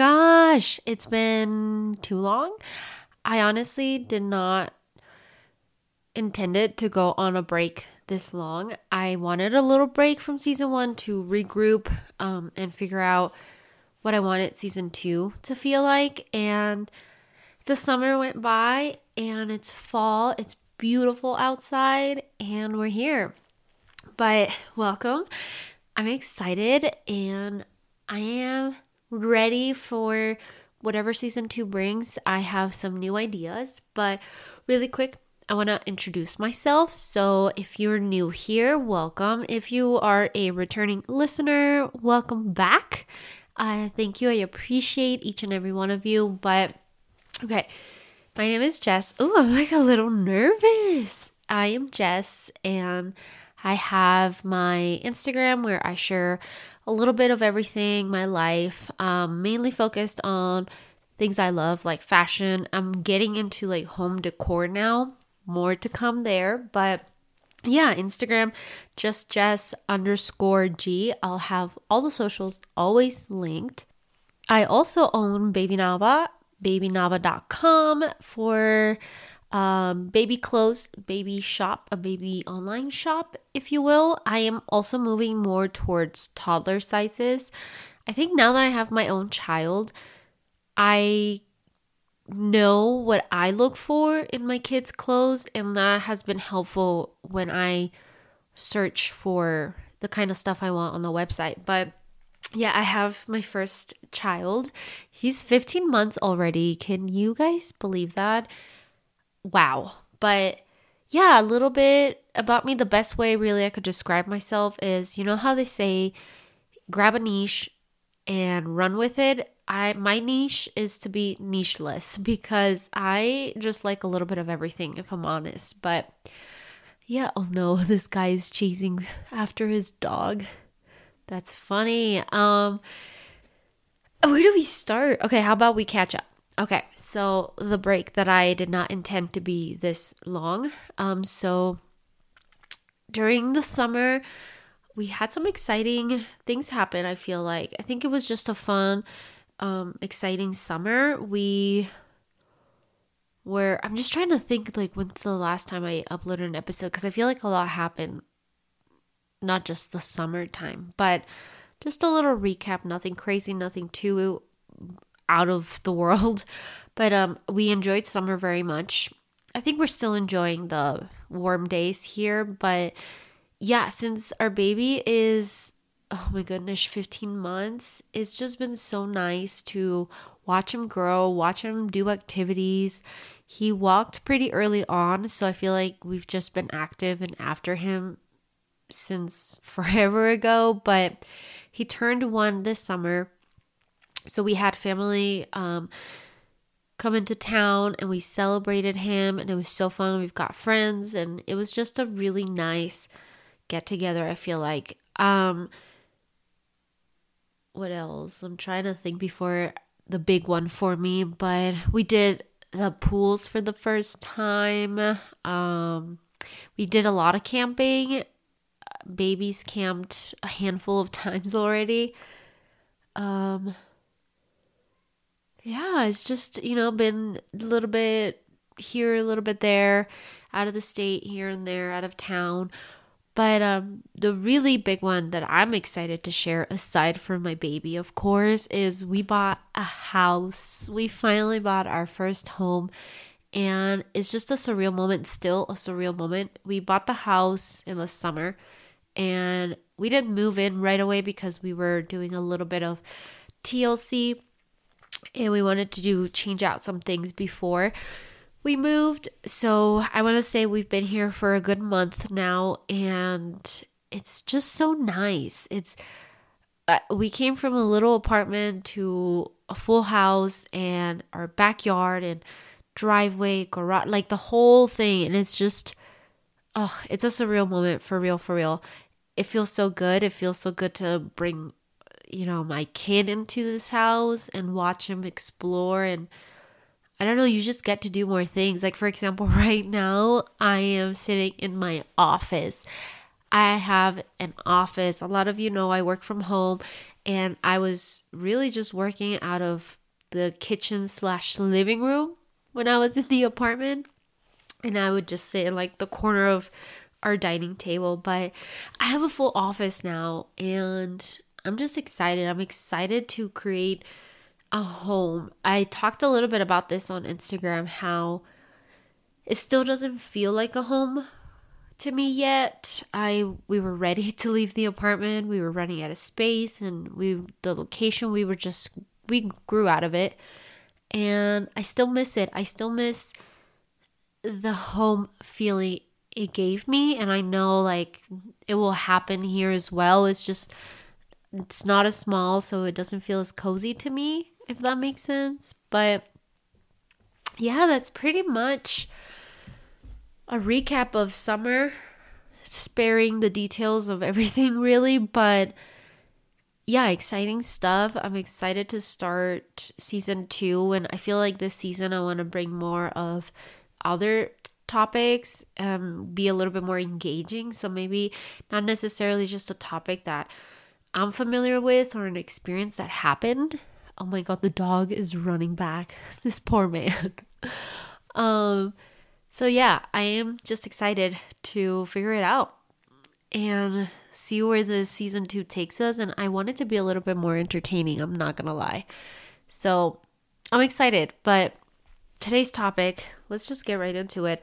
gosh, it's been too long. I honestly did not intend it to go on a break this long. I wanted a little break from season one to regroup um, and figure out what I wanted season two to feel like. And the summer went by and it's fall. It's beautiful outside and we're here. But welcome. I'm excited and I am ready for whatever season two brings. I have some new ideas, but really quick, I want to introduce myself. So, if you're new here, welcome. If you are a returning listener, welcome back. Uh, thank you. I appreciate each and every one of you. But, okay, my name is Jess. Oh, I'm like a little nervous. I am Jess, and I have my Instagram where I share a little bit of everything, my life, um, mainly focused on things I love, like fashion. I'm getting into like home decor now, more to come there, but yeah, Instagram, just Jess underscore G. I'll have all the socials always linked. I also own Baby Nava, babynava.com for um, baby clothes, baby shop, a baby online shop, if you will. I am also moving more towards toddler sizes. I think now that I have my own child, I know what I look for in my kids' clothes, and that has been helpful when I search for the kind of stuff I want on the website. But yeah, I have my first child. He's 15 months already. Can you guys believe that? Wow. But yeah, a little bit about me. The best way really I could describe myself is you know how they say grab a niche and run with it. I my niche is to be nicheless because I just like a little bit of everything if I'm honest. But yeah, oh no, this guy is chasing after his dog. That's funny. Um where do we start? Okay, how about we catch up? Okay, so the break that I did not intend to be this long. Um, so during the summer, we had some exciting things happen. I feel like I think it was just a fun, um, exciting summer. We were. I'm just trying to think like when's the last time I uploaded an episode because I feel like a lot happened. Not just the summertime, but just a little recap. Nothing crazy. Nothing too out of the world. But um, we enjoyed summer very much. I think we're still enjoying the warm days here, but yeah, since our baby is oh my goodness, 15 months, it's just been so nice to watch him grow, watch him do activities. He walked pretty early on, so I feel like we've just been active and after him since forever ago, but he turned one this summer so we had family um, come into town and we celebrated him, and it was so fun. We've got friends, and it was just a really nice get together. I feel like. Um, what else? I'm trying to think before the big one for me, but we did the pools for the first time. Um, we did a lot of camping. Babies camped a handful of times already. Um, yeah, it's just, you know, been a little bit here, a little bit there, out of the state, here and there, out of town. But um, the really big one that I'm excited to share, aside from my baby, of course, is we bought a house. We finally bought our first home, and it's just a surreal moment, still a surreal moment. We bought the house in the summer, and we didn't move in right away because we were doing a little bit of TLC and we wanted to do change out some things before we moved. So I want to say we've been here for a good month now, and it's just so nice. It's uh, we came from a little apartment to a full house and our backyard and driveway, garage, like the whole thing, and it's just oh, it's just a surreal moment for real, for real. It feels so good. It feels so good to bring you know, my kid into this house and watch him explore and I don't know, you just get to do more things. Like for example, right now I am sitting in my office. I have an office. A lot of you know I work from home, and I was really just working out of the kitchen slash living room when I was in the apartment. And I would just sit in like the corner of our dining table. But I have a full office now, and I'm just excited. I'm excited to create a home. I talked a little bit about this on Instagram how it still doesn't feel like a home to me yet. I we were ready to leave the apartment. We were running out of space and we the location we were just we grew out of it. And I still miss it. I still miss the home feeling it gave me and I know like it will happen here as well. It's just it's not as small so it doesn't feel as cozy to me if that makes sense. But yeah, that's pretty much a recap of summer, sparing the details of everything really, but yeah, exciting stuff. I'm excited to start season two, and I feel like this season I want to bring more of other topics, um, be a little bit more engaging. So maybe not necessarily just a topic that I'm familiar with or an experience that happened. Oh my god, the dog is running back. This poor man. um so yeah, I am just excited to figure it out and see where the season 2 takes us and I want it to be a little bit more entertaining, I'm not going to lie. So, I'm excited, but today's topic, let's just get right into it.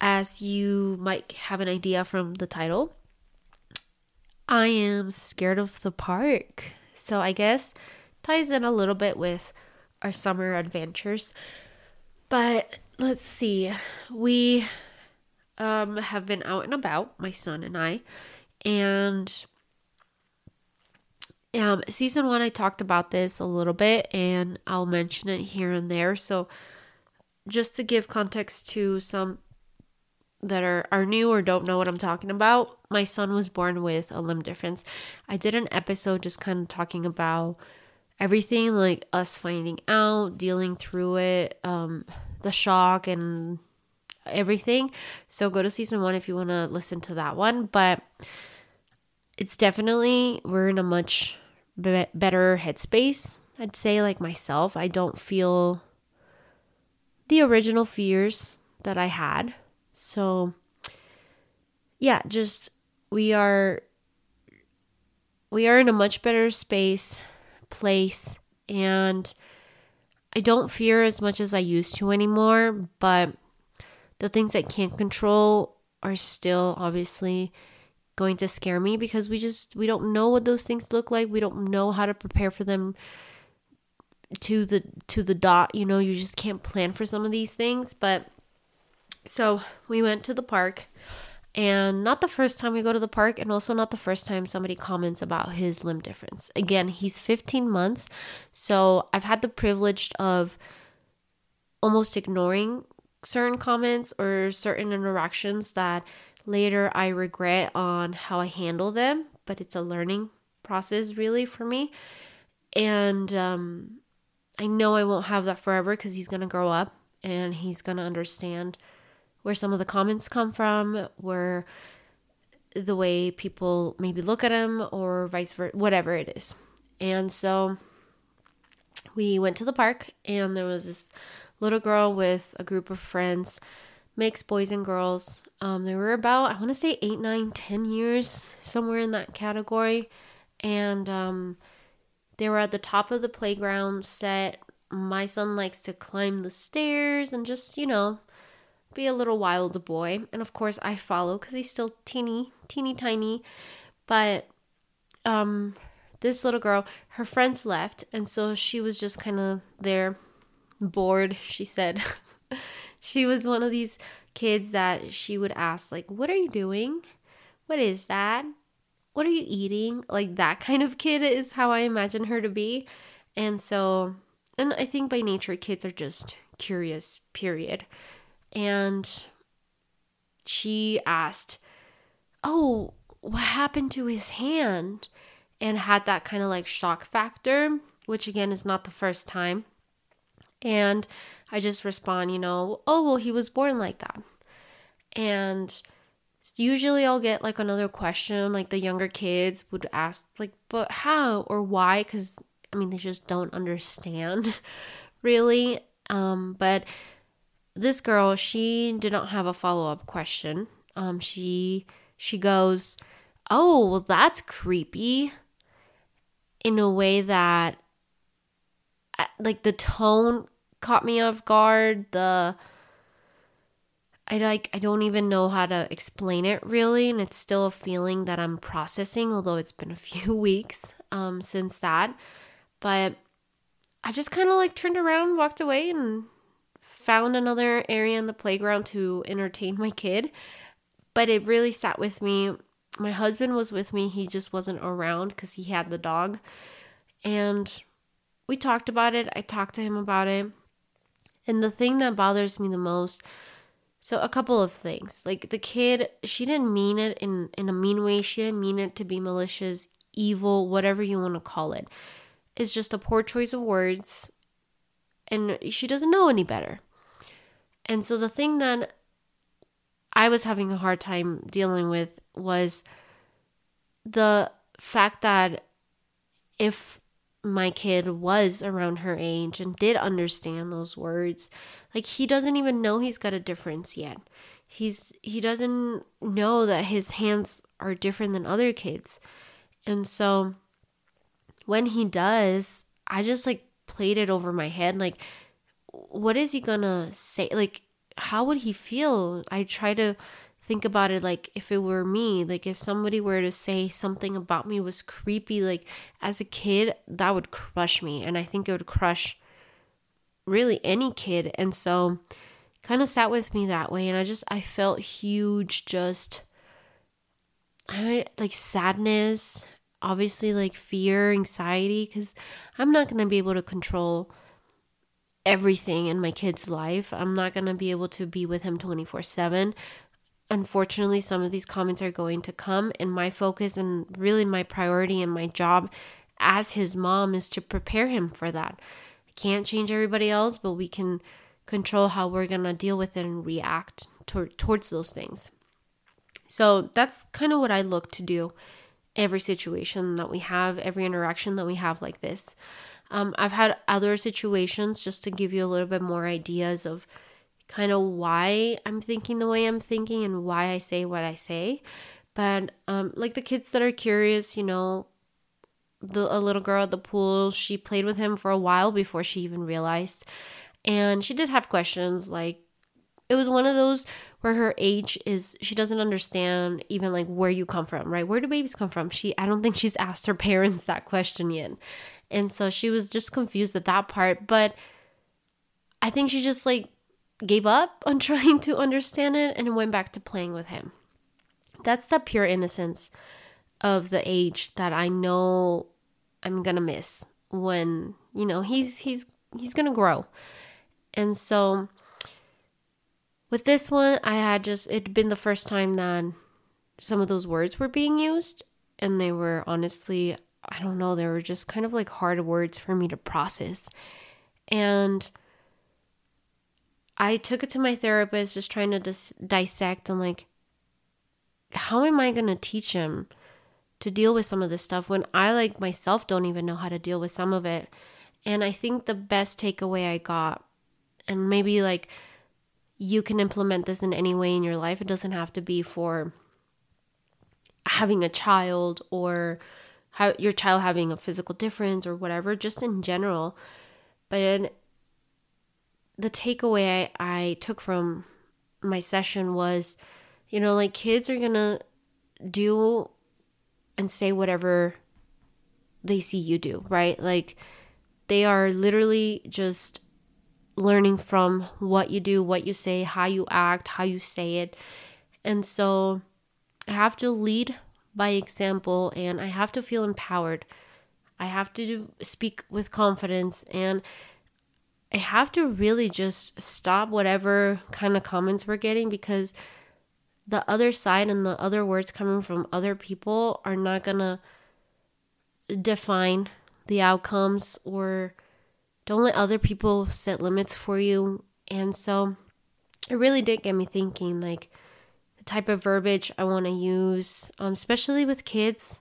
As you might have an idea from the title, I am scared of the park. So I guess ties in a little bit with our summer adventures. But let's see. We um have been out and about, my son and I, and um season 1 I talked about this a little bit and I'll mention it here and there. So just to give context to some that are, are new or don't know what I'm talking about, my son was born with a limb difference. I did an episode just kind of talking about everything like us finding out, dealing through it, um, the shock, and everything. So go to season one if you want to listen to that one. But it's definitely, we're in a much be- better headspace. I'd say, like myself, I don't feel the original fears that I had. So, yeah, just we are we are in a much better space, place, and I don't fear as much as I used to anymore, but the things I can't control are still obviously going to scare me because we just we don't know what those things look like. We don't know how to prepare for them to the to the dot, you know, you just can't plan for some of these things, but so we went to the park, and not the first time we go to the park, and also not the first time somebody comments about his limb difference. Again, he's 15 months, so I've had the privilege of almost ignoring certain comments or certain interactions that later I regret on how I handle them, but it's a learning process really for me. And um, I know I won't have that forever because he's going to grow up and he's going to understand where some of the comments come from, where the way people maybe look at him or vice versa, whatever it is. And so we went to the park and there was this little girl with a group of friends, mixed boys and girls. Um, they were about, I want to say eight, nine, ten years, somewhere in that category. And um, they were at the top of the playground set. My son likes to climb the stairs and just, you know, be a little wild boy. And of course, I follow because he's still teeny, teeny tiny. But um, this little girl, her friends left. And so she was just kind of there, bored, she said. she was one of these kids that she would ask, like, What are you doing? What is that? What are you eating? Like, that kind of kid is how I imagine her to be. And so, and I think by nature, kids are just curious, period and she asked, Oh, what happened to his hand? And had that kind of like shock factor, which again is not the first time. And I just respond, you know, oh, well, he was born like that. And usually I'll get like another question, like the younger kids would ask, like, but how or why? Because I mean, they just don't understand really. Um, but this girl, she did not have a follow up question. Um, she she goes, "Oh, well, that's creepy," in a way that, like, the tone caught me off guard. The I like I don't even know how to explain it really, and it's still a feeling that I'm processing, although it's been a few weeks um, since that. But I just kind of like turned around, walked away, and found another area in the playground to entertain my kid. But it really sat with me. My husband was with me, he just wasn't around because he had the dog. And we talked about it. I talked to him about it. And the thing that bothers me the most so a couple of things. Like the kid, she didn't mean it in in a mean way. She didn't mean it to be malicious, evil, whatever you want to call it. It's just a poor choice of words and she doesn't know any better. And so the thing that I was having a hard time dealing with was the fact that if my kid was around her age and did understand those words, like he doesn't even know he's got a difference yet. He's he doesn't know that his hands are different than other kids. And so when he does, I just like played it over my head like what is he to say? Like how would he feel? I try to think about it like if it were me like if somebody were to say something about me was creepy like as a kid that would crush me and i think it would crush really any kid. And so kind of sat with me that way and I just I felt huge just I like sadness, obviously like fear, anxiety cuz I'm not going to be able to control everything in my kid's life. I'm not going to be able to be with him 24/7. Unfortunately, some of these comments are going to come and my focus and really my priority and my job as his mom is to prepare him for that I can't change everybody else, but we can control how we're going to deal with it and react to- towards those things. So that's kind of what I look to do every situation that we have, every interaction that we have like this. Um, I've had other situations just to give you a little bit more ideas of kind of why I'm thinking the way I'm thinking and why I say what I say. But um, like the kids that are curious, you know, the a little girl at the pool. She played with him for a while before she even realized. And she did have questions like it was one of those where her age is she doesn't understand even like where you come from, right? Where do babies come from? She I don't think she's asked her parents that question yet. And so she was just confused at that part, but I think she just like gave up on trying to understand it and went back to playing with him. That's the pure innocence of the age that I know I'm gonna miss when you know he's he's he's gonna grow. And so with this one, I had just it'd been the first time that some of those words were being used, and they were honestly, I don't know, they were just kind of like hard words for me to process. And I took it to my therapist, just trying to dis- dissect and like, how am I going to teach him to deal with some of this stuff when I, like myself, don't even know how to deal with some of it. And I think the best takeaway I got, and maybe like you can implement this in any way in your life, it doesn't have to be for having a child or your child having a physical difference or whatever, just in general. But the takeaway I, I took from my session was, you know, like kids are gonna do and say whatever they see you do, right? Like they are literally just learning from what you do, what you say, how you act, how you say it. And so I have to lead by example and I have to feel empowered. I have to speak with confidence and I have to really just stop whatever kind of comments we're getting because the other side and the other words coming from other people are not going to define the outcomes or don't let other people set limits for you. And so it really did get me thinking like type of verbiage I want to use, um, especially with kids.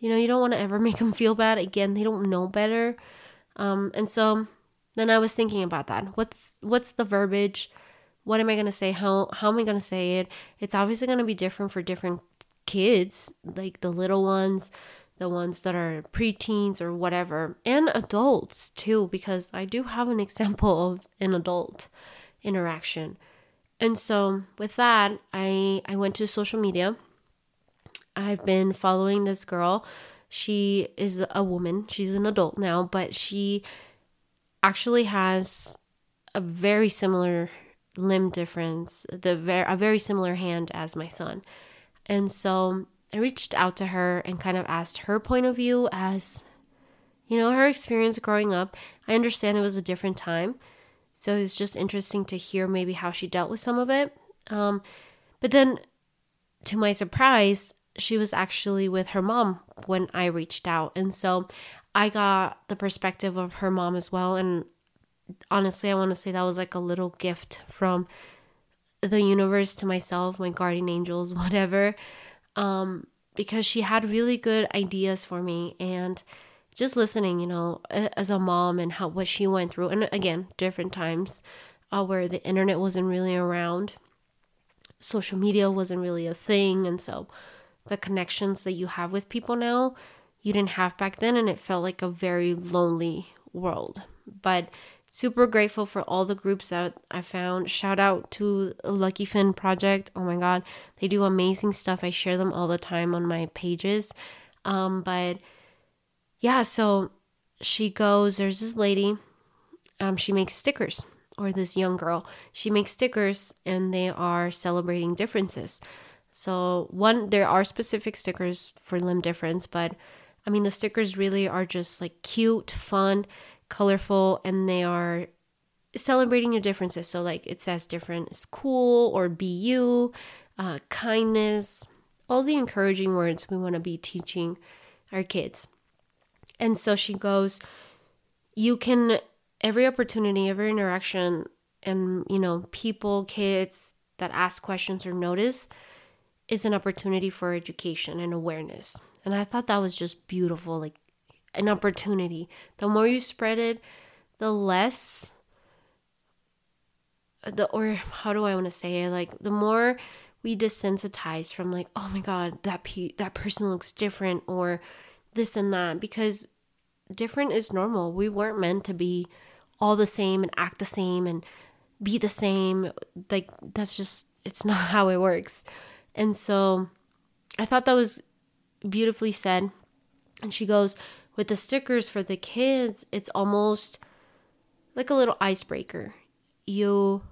You know, you don't want to ever make them feel bad. Again, they don't know better. Um, and so then I was thinking about that. What's what's the verbiage? What am I gonna say? How how am I gonna say it? It's obviously gonna be different for different kids, like the little ones, the ones that are preteens or whatever, and adults too, because I do have an example of an adult interaction. And so with that, I I went to social media. I've been following this girl. She is a woman. She's an adult now, but she actually has a very similar limb difference, the ver- a very similar hand as my son. And so I reached out to her and kind of asked her point of view as you know, her experience growing up. I understand it was a different time. So it's just interesting to hear maybe how she dealt with some of it. Um, but then, to my surprise, she was actually with her mom when I reached out. And so I got the perspective of her mom as well. And honestly, I want to say that was like a little gift from the universe to myself, my guardian angels, whatever. Um, because she had really good ideas for me and just listening, you know, as a mom and how what she went through, and again, different times uh, where the internet wasn't really around, social media wasn't really a thing, and so the connections that you have with people now, you didn't have back then, and it felt like a very lonely world. But super grateful for all the groups that I found. Shout out to Lucky Fin Project. Oh my god, they do amazing stuff. I share them all the time on my pages. Um, but yeah, so she goes, there's this lady, um, she makes stickers, or this young girl. She makes stickers and they are celebrating differences. So, one, there are specific stickers for limb difference, but I mean, the stickers really are just like cute, fun, colorful, and they are celebrating your differences. So, like it says different is cool or be you, uh, kindness, all the encouraging words we want to be teaching our kids. And so she goes, You can, every opportunity, every interaction, and, you know, people, kids that ask questions or notice is an opportunity for education and awareness. And I thought that was just beautiful, like an opportunity. The more you spread it, the less the or how do I want to say it? Like the more we desensitize from like, oh my god, that pe- that person looks different or this and that because different is normal. We weren't meant to be all the same and act the same and be the same. Like, that's just, it's not how it works. And so I thought that was beautifully said. And she goes, with the stickers for the kids, it's almost like a little icebreaker. You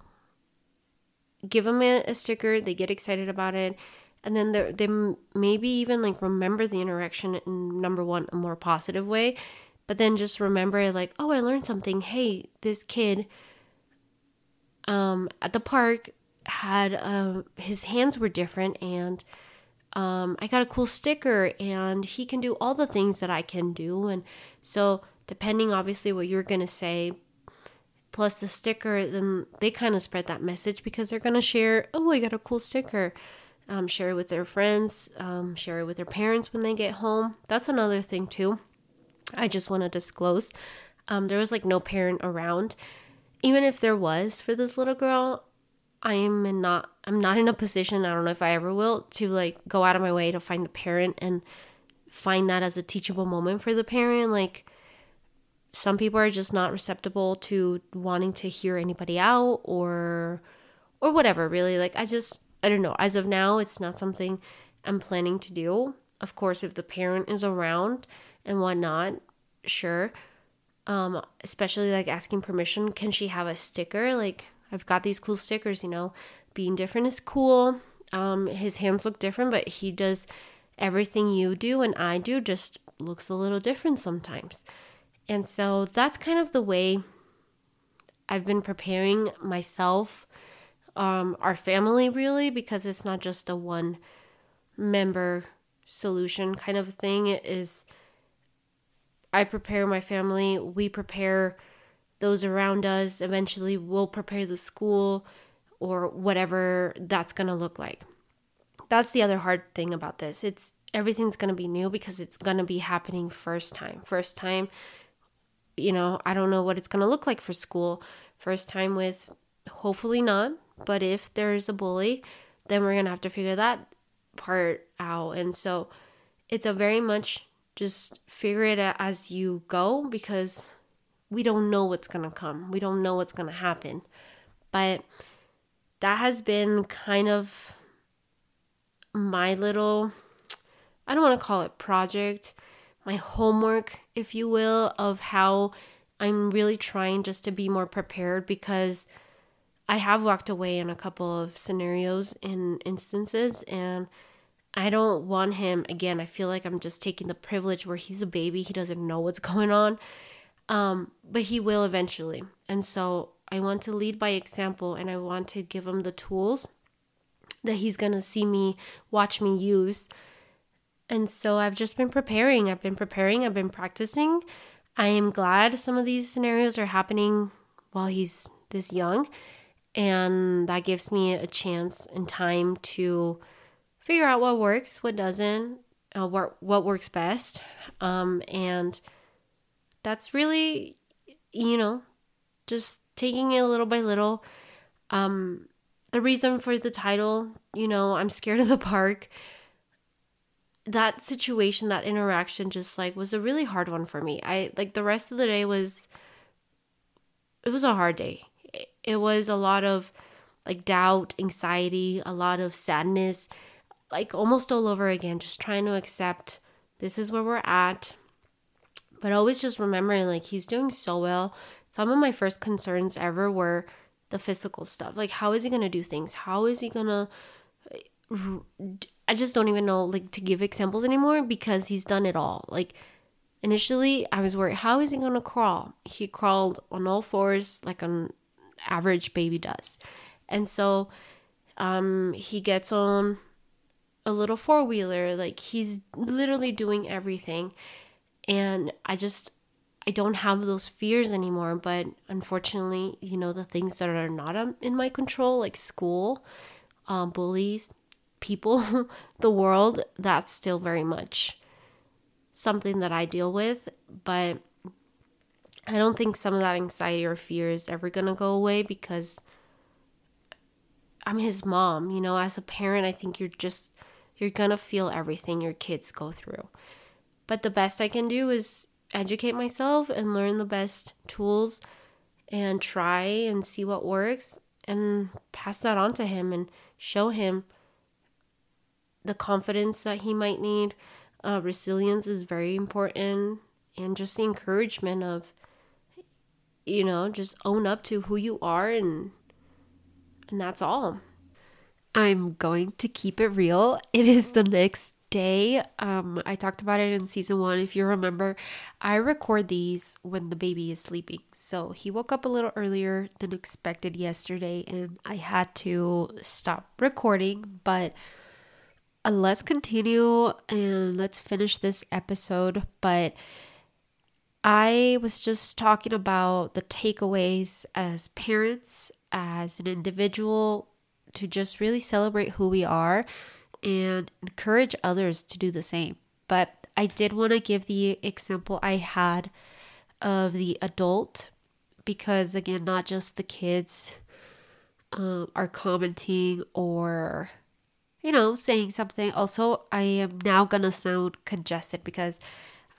give them a, a sticker, they get excited about it, and then they maybe even like remember the interaction in number one a more positive way but then just remember like oh i learned something. Hey this kid um at the park had um his hands were different and um i got a cool sticker and he can do all the things that i can do. And so depending obviously what you're gonna say plus the sticker then they kind of spread that message because they're gonna share oh i got a cool sticker um, share it with their friends, um, share it with their parents when they get home. That's another thing, too. I just want to disclose. Um, there was like no parent around. Even if there was for this little girl, I am not I'm not in a position, I don't know if I ever will, to like go out of my way to find the parent and find that as a teachable moment for the parent. Like some people are just not receptive to wanting to hear anybody out or or whatever, really. Like I just I don't know. As of now, it's not something I'm planning to do. Of course, if the parent is around and whatnot, sure. Um, especially like asking permission. Can she have a sticker? Like, I've got these cool stickers, you know. Being different is cool. Um, his hands look different, but he does everything you do and I do, just looks a little different sometimes. And so that's kind of the way I've been preparing myself um, our family really because it's not just a one member solution kind of thing. It is I prepare my family, we prepare those around us, eventually we'll prepare the school or whatever that's going to look like. that's the other hard thing about this. It's everything's going to be new because it's going to be happening first time. First time, you know, I don't know what it's going to look like for school. First time with hopefully not, but if there's a bully, then we're going to have to figure that part out. And so it's a very much just figure it out as you go because we don't know what's going to come. We don't know what's going to happen. But that has been kind of my little I don't want to call it project, my homework, if you will, of how I'm really trying just to be more prepared because I have walked away in a couple of scenarios and instances and I don't want him again. I feel like I'm just taking the privilege where he's a baby, he doesn't know what's going on. Um, but he will eventually. And so I want to lead by example and I want to give him the tools that he's going to see me watch me use. And so I've just been preparing. I've been preparing, I've been practicing. I am glad some of these scenarios are happening while he's this young. And that gives me a chance and time to figure out what works, what doesn't, uh, what what works best, um, and that's really, you know, just taking it little by little. Um, the reason for the title, you know, I'm scared of the park. That situation, that interaction, just like was a really hard one for me. I like the rest of the day was. It was a hard day. It was a lot of like doubt, anxiety, a lot of sadness like almost all over again, just trying to accept this is where we're at. But always just remembering like he's doing so well. Some of my first concerns ever were the physical stuff. Like how is he going to do things? How is he going to I just don't even know like to give examples anymore because he's done it all. Like initially I was worried how is he going to crawl? He crawled on all fours like an average baby does. And so um he gets on a little four wheeler. Like he's literally doing everything. And I just, I don't have those fears anymore. But unfortunately, you know, the things that are not um, in my control, like school, um, bullies, people, the world, that's still very much something that I deal with. But I don't think some of that anxiety or fear is ever going to go away because I'm his mom. You know, as a parent, I think you're just you're gonna feel everything your kids go through. But the best I can do is educate myself and learn the best tools and try and see what works and pass that on to him and show him the confidence that he might need. Uh, resilience is very important, and just the encouragement of, you know, just own up to who you are, and and that's all. I'm going to keep it real. It is the next day. Um, I talked about it in season one. If you remember, I record these when the baby is sleeping. So he woke up a little earlier than expected yesterday, and I had to stop recording. But uh, let's continue and let's finish this episode. But I was just talking about the takeaways as parents, as an individual, to just really celebrate who we are and encourage others to do the same. But I did want to give the example I had of the adult because, again, not just the kids um, are commenting or, you know, saying something. Also, I am now to sound congested because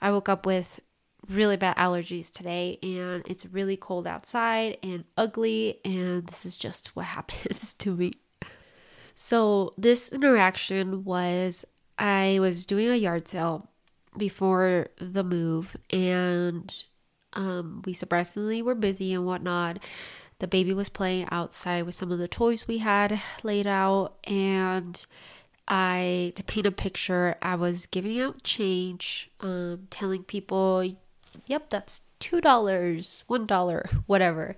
I woke up with really bad allergies today and it's really cold outside and ugly and this is just what happens to me so, this interaction was I was doing a yard sale before the move, and um, we surprisingly were busy and whatnot. The baby was playing outside with some of the toys we had laid out, and I, to paint a picture, I was giving out change, um, telling people, yep, that's $2, $1, whatever.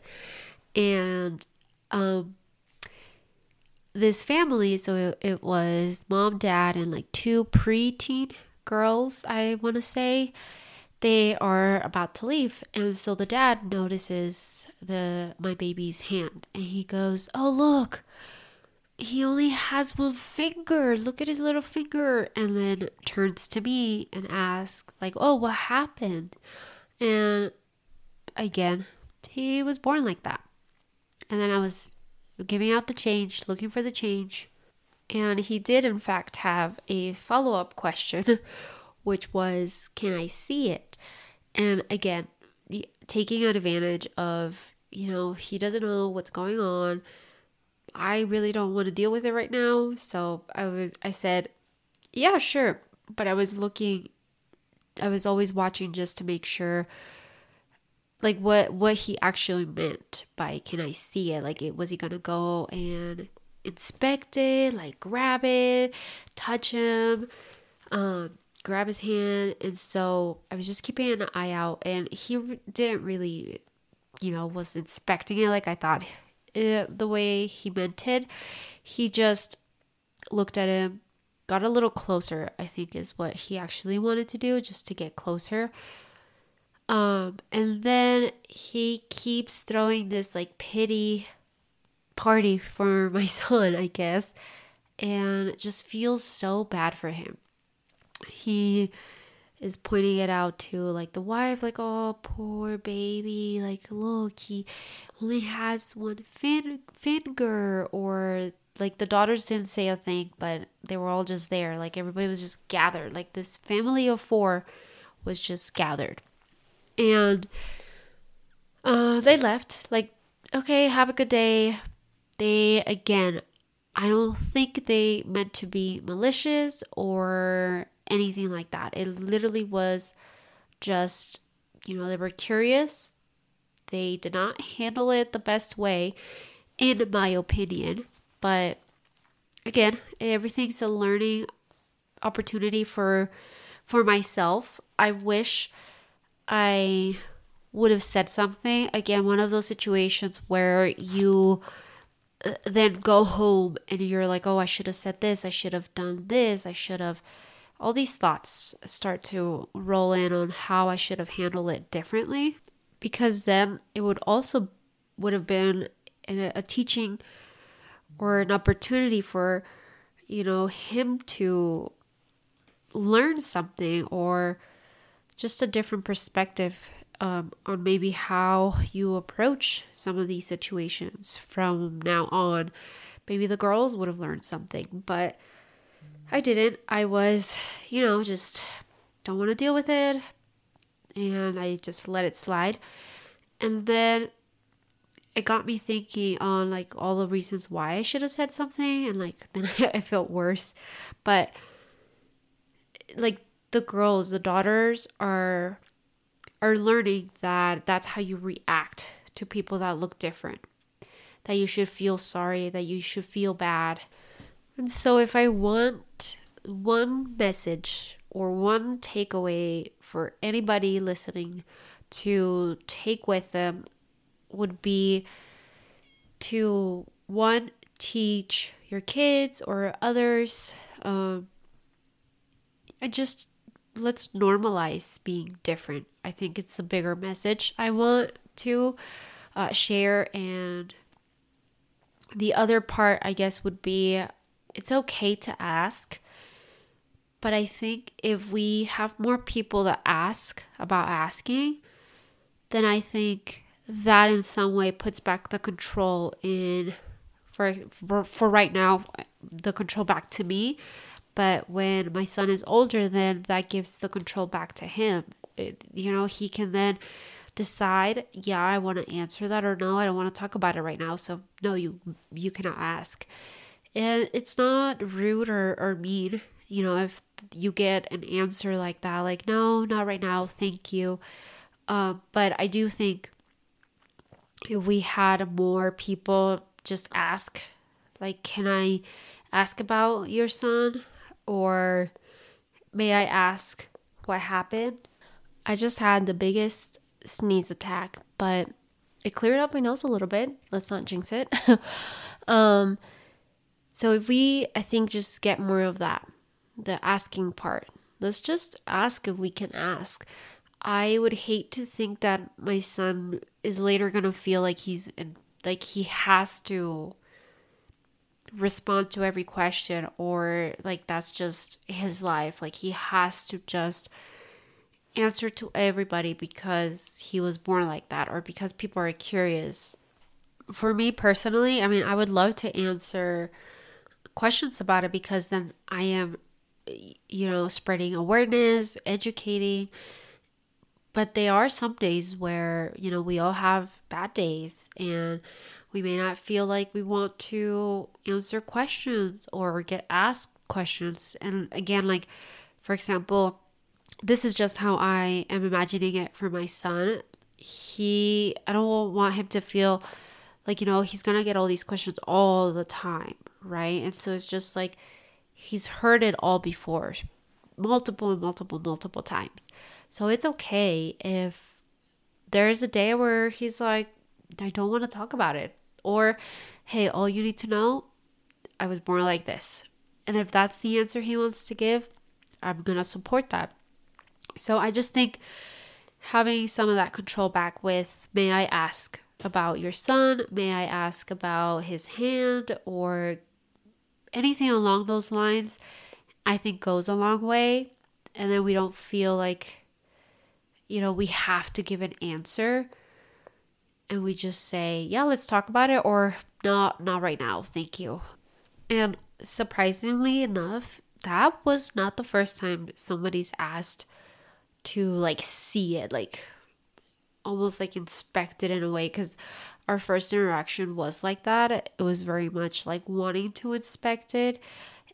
And um, this family, so it, it was mom, dad, and like two preteen girls, I want to say. They are about to leave, and so the dad notices the my baby's hand, and he goes, "Oh look, he only has one finger. Look at his little finger. And then turns to me and asks, like, oh, what happened? And again, he was born like that. And then I was giving out the change, looking for the change. And he did, in fact, have a follow up question, which was, Can I see it? And again, taking advantage of, you know, he doesn't know what's going on. I really don't want to deal with it right now. So I was, I said, Yeah, sure. But I was looking, I was always watching just to make sure like what what he actually meant by can I see it? Like it was he gonna go and inspect it, like grab it, touch him, um, grab his hand, and so I was just keeping an eye out, and he didn't really, you know, was inspecting it like I thought the way he meant it. He just looked at him, got a little closer. I think is what he actually wanted to do, just to get closer um, and then he keeps throwing this like pity party for my son, I guess, and just feels so bad for him. He is pointing it out to like the wife, like, oh, poor baby, like, look, he only has one fin- finger, or like the daughters didn't say a thing, but they were all just there. Like, everybody was just gathered. Like, this family of four was just gathered and uh, they left. Like, okay, have a good day. They, again, I don't think they meant to be malicious or anything like that. It literally was just, you know, they were curious. They did not handle it the best way, in my opinion. But again, everything's a learning opportunity for for myself. I wish I would have said something. Again, one of those situations where you uh, then go home and you're like, oh, I should have said this, I should have done this, I should have. All these thoughts start to roll in on how I should have handled it differently because then it would also would have been a, teaching or an opportunity for you know him to learn something or just a different perspective um, on maybe how you approach some of these situations from now on. Maybe the girls would have learned something, but I didn't. I was, you know, just don't want to deal with it. And I just let it slide. And then it got me thinking on like all the reasons why I should have said something. And like then I felt worse. But like the girls, the daughters are are learning that that's how you react to people that look different. That you should feel sorry, that you should feel bad. And so if I want one message or one takeaway for anybody listening to take with them would be to one teach your kids or others um, I just let's normalize being different. I think it's the bigger message I want to uh, share. And the other part, I guess, would be it's okay to ask. But I think if we have more people that ask about asking, then I think that in some way puts back the control in for for, for right now the control back to me but when my son is older, then that gives the control back to him. It, you know, he can then decide, yeah, I want to answer that or no, I don't want to talk about it right now. So no, you you cannot ask. And it's not rude or, or mean, you know, if you get an answer like that, like, no, not right now, thank you. Um, but I do think if we had more people just ask, like, can I ask about your son? Or may I ask what happened? I just had the biggest sneeze attack, but it cleared up my nose a little bit. Let's not jinx it. um, so if we, I think, just get more of that, the asking part. Let's just ask if we can ask. I would hate to think that my son is later gonna feel like he's in, like he has to respond to every question or like that's just his life. Like he has to just answer to everybody because he was born like that or because people are curious. For me personally, I mean, I would love to answer questions about it because then I am, you know, spreading awareness, educating. But there are some days where, you know, we all have bad days and we may not feel like we want to answer questions or get asked questions. And again, like, for example, this is just how I am imagining it for my son. He, I don't want him to feel like, you know, he's gonna get all these questions all the time, right? And so it's just like he's heard it all before, multiple and multiple, multiple times. So it's okay if there's a day where he's like, I don't want to talk about it. Or, hey, all you need to know, I was born like this. And if that's the answer he wants to give, I'm going to support that. So I just think having some of that control back with, may I ask about your son? May I ask about his hand or anything along those lines? I think goes a long way. And then we don't feel like, you know, we have to give an answer. And we just say, yeah, let's talk about it, or not, not right now, thank you. And surprisingly enough, that was not the first time somebody's asked to like see it, like almost like inspect it in a way because our first interaction was like that. It was very much like wanting to inspect it.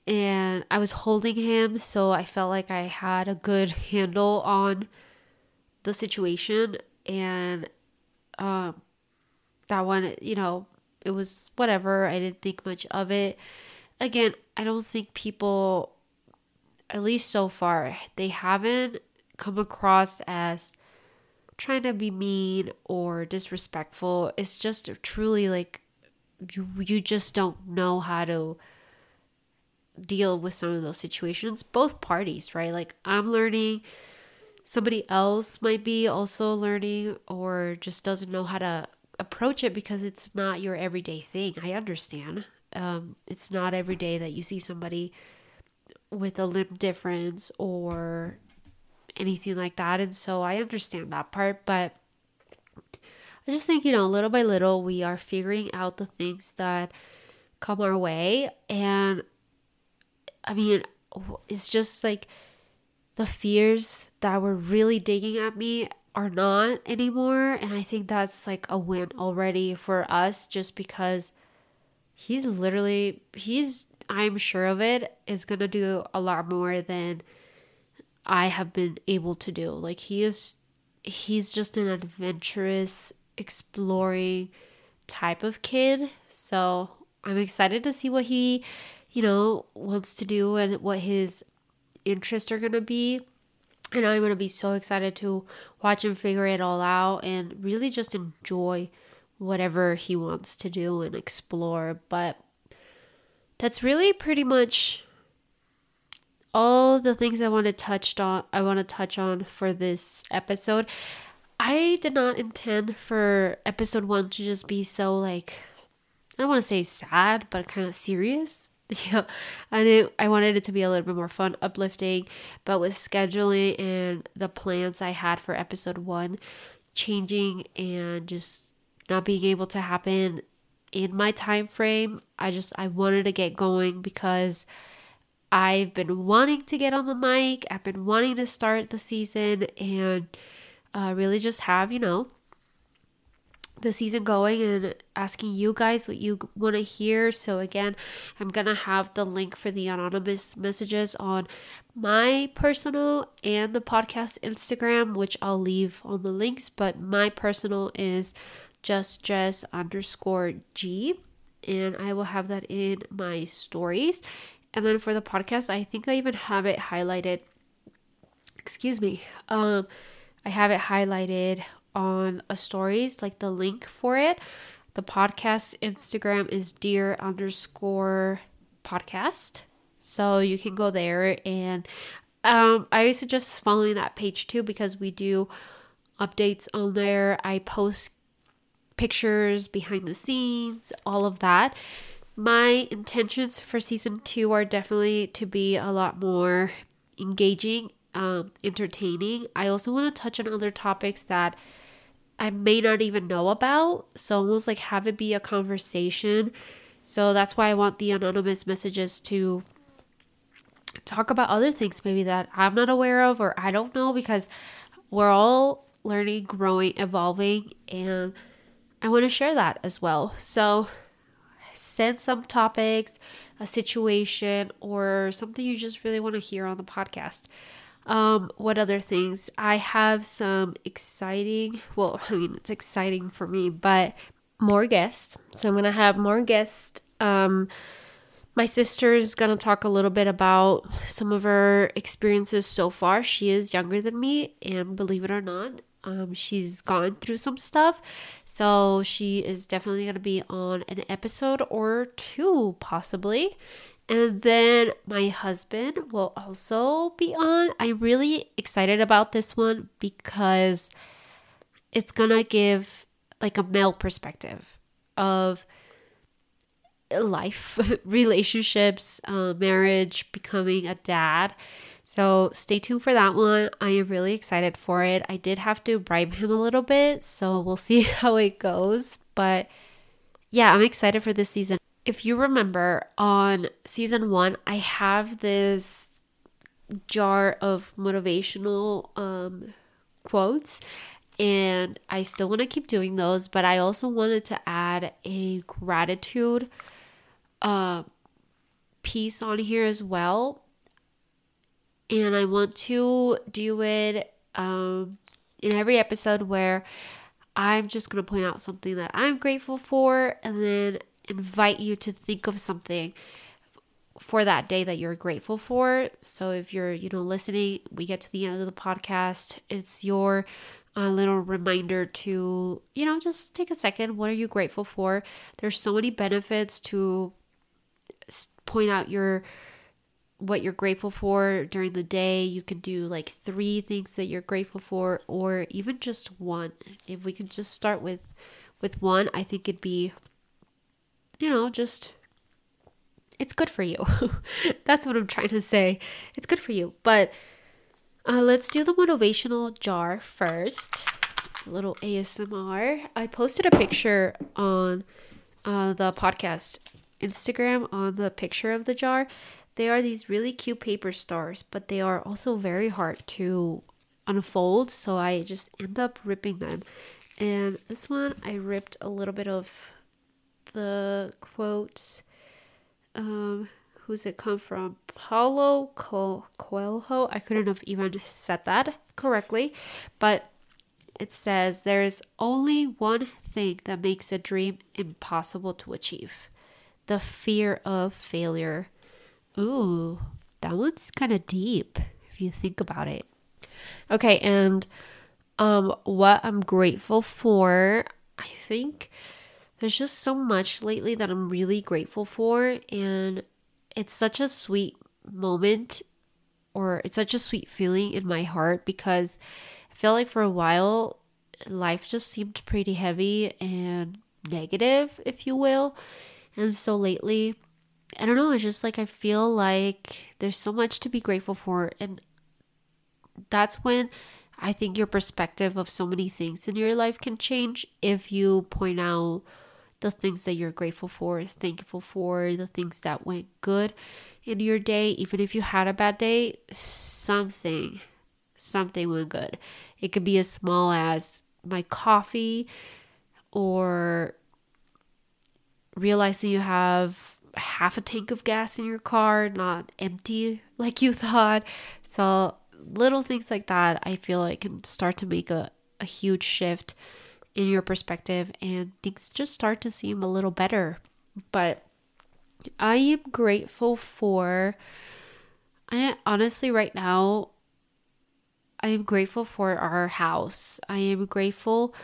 And I was holding him, so I felt like I had a good handle on the situation. And um, that one, you know, it was whatever. I didn't think much of it. Again, I don't think people, at least so far, they haven't come across as trying to be mean or disrespectful. It's just truly like you you just don't know how to deal with some of those situations. Both parties right? Like i'm learning somebody else might be also learning or just doesn't know how to approach it because it's not your everyday thing. I understand. Um, it's not every day that you see somebody with a limb difference or anything like that. And so I understand that part, but I just think, you know, little by little, we are figuring out the things that come our way. And I mean, it's just like the fears that were really digging at me are not anymore. And I think that's like a win already for us just because he's literally, he's, I'm sure of it, is going to do a lot more than I have been able to do. Like he is he's just an adventurous, exploring type of kid. So I'm excited to see what he, you know, wants to do and what his interests are going to be. And I'm going to be so excited to watch him figure it all out and really just enjoy whatever he wants to do and explore. But that's really pretty much all the things I want to touch on I want to touch on for this episode. I did not intend for episode 1 to just be so like I don't want to say sad, but kind of serious. Yeah. And I wanted it to be a little bit more fun, uplifting, but with scheduling and the plans I had for episode 1 changing and just not being able to happen in my time frame, I just I wanted to get going because I've been wanting to get on the mic. I've been wanting to start the season and uh, really just have, you know, the season going and asking you guys what you want to hear. So, again, I'm going to have the link for the anonymous messages on my personal and the podcast Instagram, which I'll leave on the links. But my personal is just jess underscore G, and I will have that in my stories. And then for the podcast, I think I even have it highlighted. Excuse me. Um, I have it highlighted on a stories, like the link for it. The podcast Instagram is dear underscore podcast. So you can go there and um, I suggest following that page too because we do updates on there. I post pictures behind the scenes, all of that. My intentions for season two are definitely to be a lot more engaging, um, entertaining. I also want to touch on other topics that I may not even know about. So almost like have it be a conversation. So that's why I want the anonymous messages to talk about other things maybe that I'm not aware of or I don't know because we're all learning, growing, evolving, and I want to share that as well. So send some topics, a situation, or something you just really want to hear on the podcast. Um, what other things? I have some exciting, well, I mean, it's exciting for me, but more guests. So I'm going to have more guests. Um, my sister is going to talk a little bit about some of her experiences so far. She is younger than me, and believe it or not, um, she's gone through some stuff. So she is definitely going to be on an episode or two, possibly. And then my husband will also be on. I'm really excited about this one because it's to give like a male perspective of life, relationships, uh, marriage, becoming a dad. So stay tuned for that one. I am really excited for it. I did have to bribe him a little bit, so we'll see how it goes. But yeah, I'm excited for this season. If you remember on season one, I have this jar of motivational um, quotes and I still want to keep doing those, but I also wanted to add a gratitude uh, piece on here as well. And I want to do it um, in every episode where I'm just going to point out something that I'm grateful for and then invite you to think of something for that day that you're grateful for. So if you're, you know, listening, we get to the end of the podcast, it's your a little reminder to, you know, just take a second. What are you grateful for? There's so many benefits to point out your what you're grateful for during the day. You can do like three things that you're grateful for or even just one. If we could just start with with one, I think it'd be you know, just it's good for you. That's what I'm trying to say. It's good for you. But uh, let's do the motivational jar first. A little ASMR. I posted a picture on uh, the podcast Instagram on the picture of the jar. They are these really cute paper stars, but they are also very hard to unfold, so I just end up ripping them. And this one, I ripped a little bit of the quotes. Um, who's it come from? Paulo Coelho. I couldn't have even said that correctly, but it says there is only one thing that makes a dream impossible to achieve the fear of failure. Ooh, that one's kind of deep if you think about it. Okay, and um what I'm grateful for, I think there's just so much lately that I'm really grateful for and it's such a sweet moment or it's such a sweet feeling in my heart because I feel like for a while life just seemed pretty heavy and negative, if you will. And so lately, I don't know, it's just like I feel like there's so much to be grateful for. And that's when I think your perspective of so many things in your life can change if you point out the things that you're grateful for, thankful for, the things that went good in your day. Even if you had a bad day, something, something went good. It could be as small as my coffee or realizing you have half a tank of gas in your car, not empty like you thought. So, little things like that, I feel like can start to make a, a huge shift in your perspective, and things just start to seem a little better. But I am grateful for, I honestly, right now, I am grateful for our house. I am grateful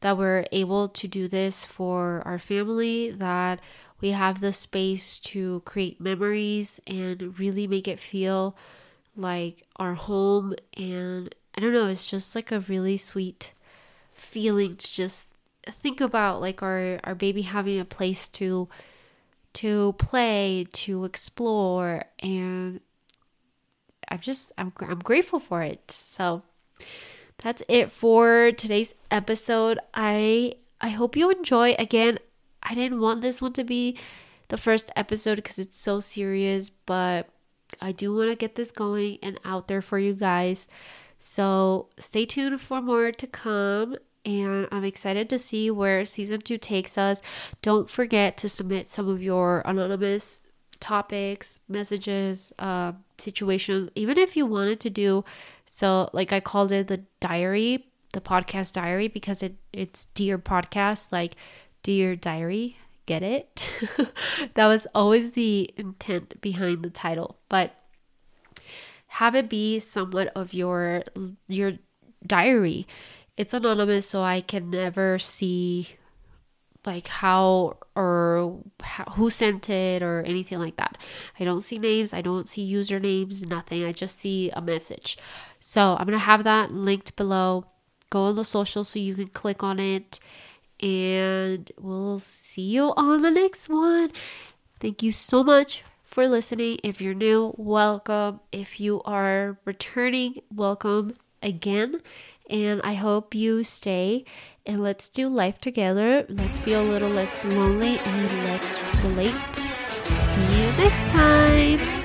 that we're able to do this for our family, that we have the space to create memories and really make it feel like our home. And I don't know, it's just like a really sweet feeling to just think about like our, our baby having a place to to play, to explore, and I'm just I'm I'm grateful for it. So that's it for today's episode. I I hope you enjoy. Again, I didn't want this one to be the first episode because it's so serious, but I do want to get this going and out there for you guys. So stay tuned for more to come. And I'm excited to see where season two takes us. Don't forget to submit some of your anonymous topics, messages, uh, situations, even if you wanted to do so like I called it the diary, the podcast diary because it it's dear podcast, like dear diary. Get it? that was always the intent behind the title. But have it be somewhat of your your diary. It's anonymous so I can never see like how or how, who sent it or anything like that. I don't see names, I don't see usernames, nothing. I just see a message. So I'm going to have that linked below. Go on the social so you can click on it. And we'll see you on the next one. Thank you so much for listening. If you're new, welcome. If you are returning, welcome again. And I hope you stay and let's do life together. Let's feel a little less lonely and let's relate. See you next time.